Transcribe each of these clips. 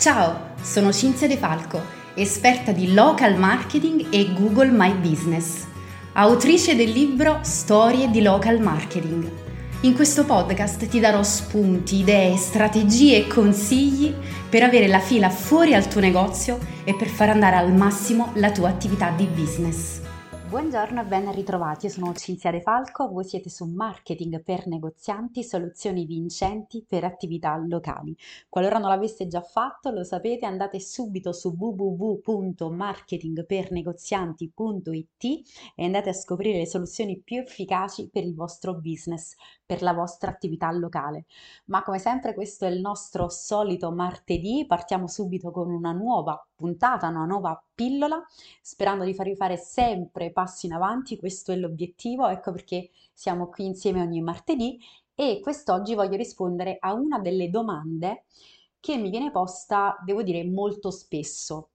Ciao, sono Cinzia De Falco, esperta di local marketing e Google My Business, autrice del libro Storie di local marketing. In questo podcast ti darò spunti, idee, strategie e consigli per avere la fila fuori al tuo negozio e per far andare al massimo la tua attività di business. Buongiorno e ben ritrovati, io sono Cinzia De Falco, voi siete su Marketing per negozianti, soluzioni vincenti per attività locali. Qualora non l'aveste già fatto, lo sapete, andate subito su www.marketingpernegozianti.it e andate a scoprire le soluzioni più efficaci per il vostro business, per la vostra attività locale. Ma come sempre questo è il nostro solito martedì, partiamo subito con una nuova puntata, una nuova pillola, sperando di farvi fare sempre passi in avanti, questo è l'obiettivo, ecco perché siamo qui insieme ogni martedì e quest'oggi voglio rispondere a una delle domande che mi viene posta, devo dire, molto spesso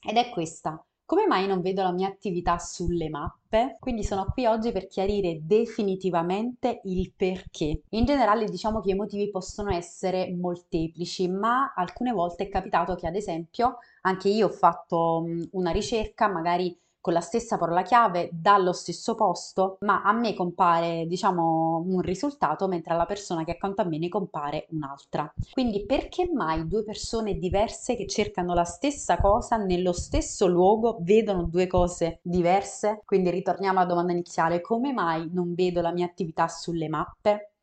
ed è questa. Come mai non vedo la mia attività sulle mappe? Quindi sono qui oggi per chiarire definitivamente il perché. In generale diciamo che i motivi possono essere molteplici, ma alcune volte è capitato che ad esempio anche io ho fatto una ricerca, magari con la stessa parola chiave dallo stesso posto, ma a me compare, diciamo, un risultato, mentre alla persona che accanto a me ne compare un'altra. Quindi perché mai due persone diverse che cercano la stessa cosa nello stesso luogo vedono due cose diverse? Quindi ritorniamo alla domanda iniziale, come mai non vedo la mia attività sulle mappe?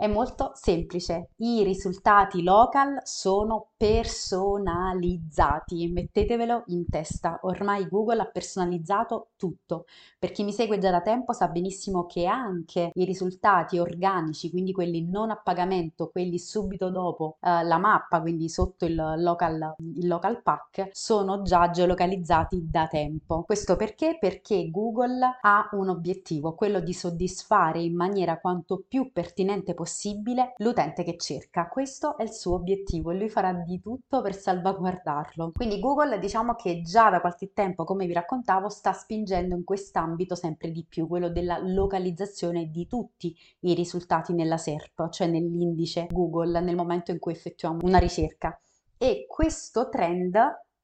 È molto semplice, i risultati local sono personalizzati, mettetevelo in testa, ormai Google ha personalizzato tutto. Per chi mi segue già da tempo sa benissimo che anche i risultati organici, quindi quelli non a pagamento, quelli subito dopo eh, la mappa, quindi sotto il local, il local pack, sono già geolocalizzati da tempo. Questo perché? Perché Google ha un obiettivo, quello di soddisfare in maniera quanto più pertinente possibile possibile l'utente che cerca. Questo è il suo obiettivo e lui farà di tutto per salvaguardarlo. Quindi Google diciamo che già da qualche tempo, come vi raccontavo, sta spingendo in quest'ambito sempre di più, quello della localizzazione di tutti i risultati nella SERP, cioè nell'indice Google nel momento in cui effettuiamo una ricerca. E questo trend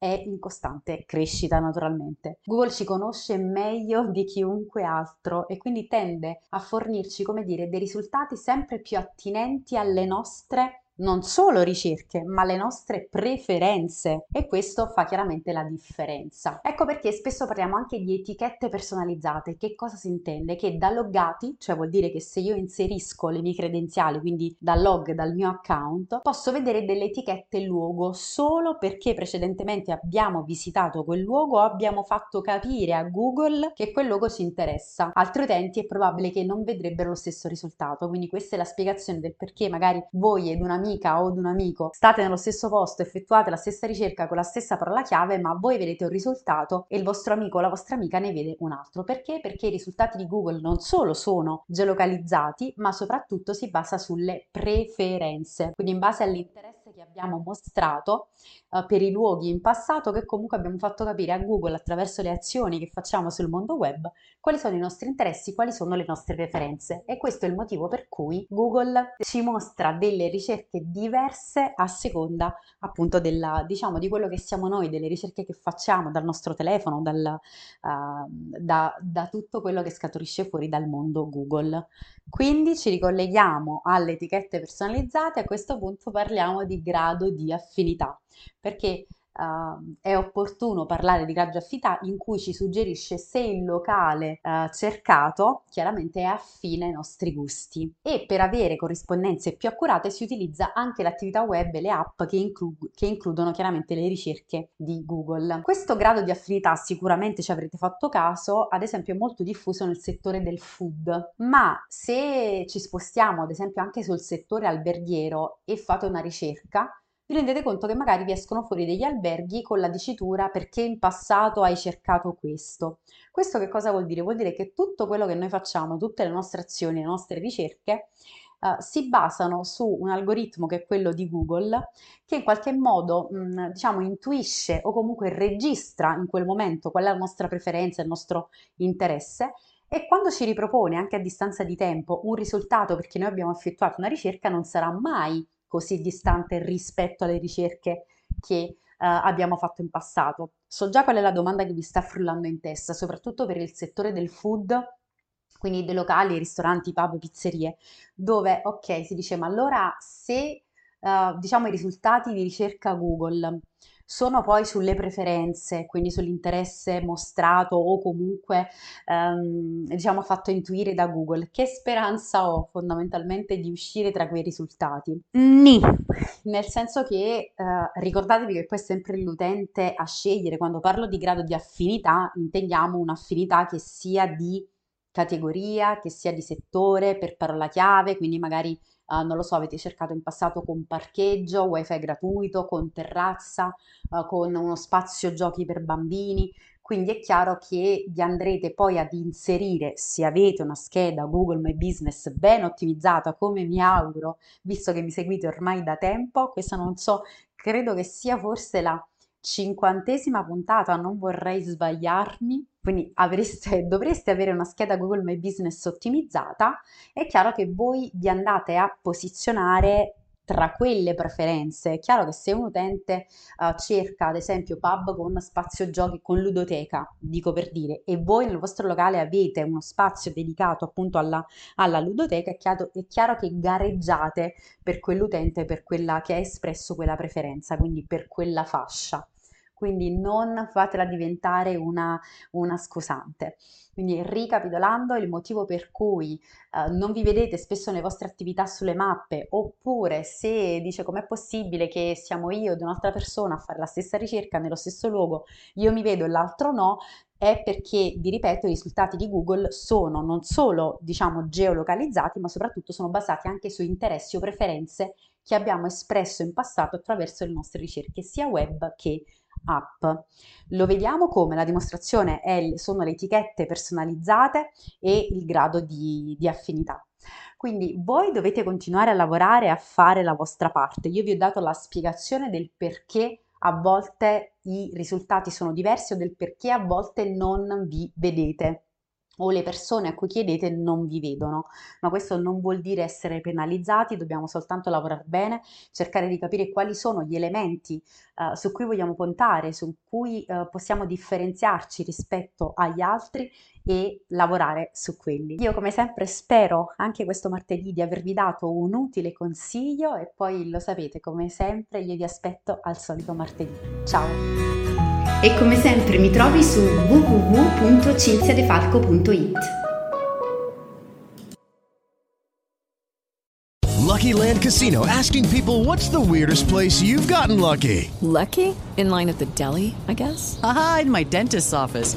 è in costante crescita naturalmente. Google ci conosce meglio di chiunque altro e quindi tende a fornirci, come dire, dei risultati sempre più attinenti alle nostre non solo ricerche, ma le nostre preferenze e questo fa chiaramente la differenza. Ecco perché spesso parliamo anche di etichette personalizzate. Che cosa si intende? Che da loggati, cioè vuol dire che se io inserisco le mie credenziali, quindi dal log, dal mio account, posso vedere delle etichette luogo solo perché precedentemente abbiamo visitato quel luogo o abbiamo fatto capire a Google che quel luogo ci interessa. Altri utenti è probabile che non vedrebbero lo stesso risultato, quindi questa è la spiegazione del perché magari voi ed una un'amica o ad un amico state nello stesso posto, effettuate la stessa ricerca con la stessa parola chiave, ma voi vedete un risultato e il vostro amico o la vostra amica ne vede un altro. Perché? Perché i risultati di Google non solo sono geolocalizzati, ma soprattutto si basa sulle preferenze, quindi in base all'interesse che abbiamo mostrato uh, per i luoghi in passato che comunque abbiamo fatto capire a Google attraverso le azioni che facciamo sul mondo web quali sono i nostri interessi, quali sono le nostre preferenze e questo è il motivo per cui Google ci mostra delle ricerche diverse a seconda appunto della, diciamo, di quello che siamo noi, delle ricerche che facciamo dal nostro telefono, dal, uh, da, da tutto quello che scaturisce fuori dal mondo Google. Quindi ci ricolleghiamo alle etichette personalizzate, a questo punto parliamo di grado di affinità, perché uh, è opportuno parlare di di affinità in cui ci suggerisce se il locale uh, cercato chiaramente è affine ai nostri gusti e per avere corrispondenze più accurate si utilizza anche l'attività web e le app che, inclu- che includono chiaramente le ricerche di Google. Questo grado di affinità sicuramente ci avrete fatto caso, ad esempio è molto diffuso nel settore del food, ma se ci spostiamo ad esempio anche sul settore alberghiero e fate una ricerca, vi rendete conto che magari vi escono fuori degli alberghi con la dicitura perché in passato hai cercato questo. Questo che cosa vuol dire? Vuol dire che tutto quello che noi facciamo, tutte le nostre azioni, le nostre ricerche, Uh, si basano su un algoritmo che è quello di Google che in qualche modo mh, mm, diciamo intuisce o comunque registra in quel momento qual è la nostra preferenza, il nostro interesse e quando ci ripropone anche a distanza di tempo un risultato perché noi abbiamo effettuato una ricerca non sarà mai così distante rispetto alle ricerche che uh, abbiamo fatto in passato. So già qual è la domanda che vi sta frullando in testa, soprattutto per il settore del food, quindi dei locali, ristoranti, pub, pizzerie, dove ok, si dice ma allora se uh, diciamo i risultati di ricerca Google sono poi sulle preferenze, quindi sull'interesse mostrato o comunque ehm, diciamo fatto intuire da Google. Che speranza ho fondamentalmente di uscire tra quei risultati? Ni, nel senso che eh, ricordatevi che poi è sempre l'utente a scegliere, quando parlo di grado di affinità intendiamo un'affinità che sia di categoria, che sia di settore, per parola chiave, quindi magari Uh, non lo so, avete cercato in passato con parcheggio, wifi gratuito, con terrazza, uh, con uno spazio giochi per bambini. Quindi è chiaro che vi andrete poi ad inserire, se avete una scheda Google My Business ben ottimizzata, come mi auguro, visto che mi seguite ormai da tempo, questa non so, credo che sia forse la cinquantesima puntata, non vorrei sbagliarmi, quindi avreste, dovreste avere una scheda Google My Business ottimizzata, è chiaro che voi vi andate a posizionare tra quelle preferenze. È chiaro che se un utente uh, cerca ad esempio pub con spazio giochi con ludoteca, dico per dire, e voi nel vostro locale avete uno spazio dedicato appunto alla, alla ludoteca, è chiaro, è chiaro, che gareggiate per quell'utente, per quella che ha espresso quella preferenza, quindi per quella fascia quindi non fatela diventare una, una scusante. Quindi ricapitolando, il motivo per cui eh, non vi vedete spesso nelle vostre attività sulle mappe, oppure se dice com'è possibile che siamo io ed un'altra persona a fare la stessa ricerca nello stesso luogo, io mi vedo e l'altro no, è perché, vi ripeto, i risultati di Google sono non solo, diciamo, geolocalizzati, ma soprattutto sono basati anche su interessi o preferenze che abbiamo espresso in passato attraverso le nostre ricerche, sia web che app. Lo vediamo come la dimostrazione è, sono le etichette personalizzate e il grado di, di affinità. Quindi voi dovete continuare a lavorare e a fare la vostra parte. Io vi ho dato la spiegazione del perché a volte i risultati sono diversi o del perché a volte non vi vedete o le persone a cui chiedete non vi vedono, ma questo non vuol dire essere penalizzati, dobbiamo soltanto lavorare bene, cercare di capire quali sono gli elementi uh, su cui vogliamo puntare, su cui uh, possiamo differenziarci rispetto agli altri e lavorare su quelli. Io come sempre spero anche questo martedì di avervi dato un utile consiglio e poi lo sapete, come sempre io vi aspetto al solito martedì. Ciao! E come sempre mi trovi su www.cinziadefalco.it. Lucky Land Casino asking people what's the weirdest place you've gotten lucky? Lucky? In line at the deli, I guess? Aha, in my dentist's office.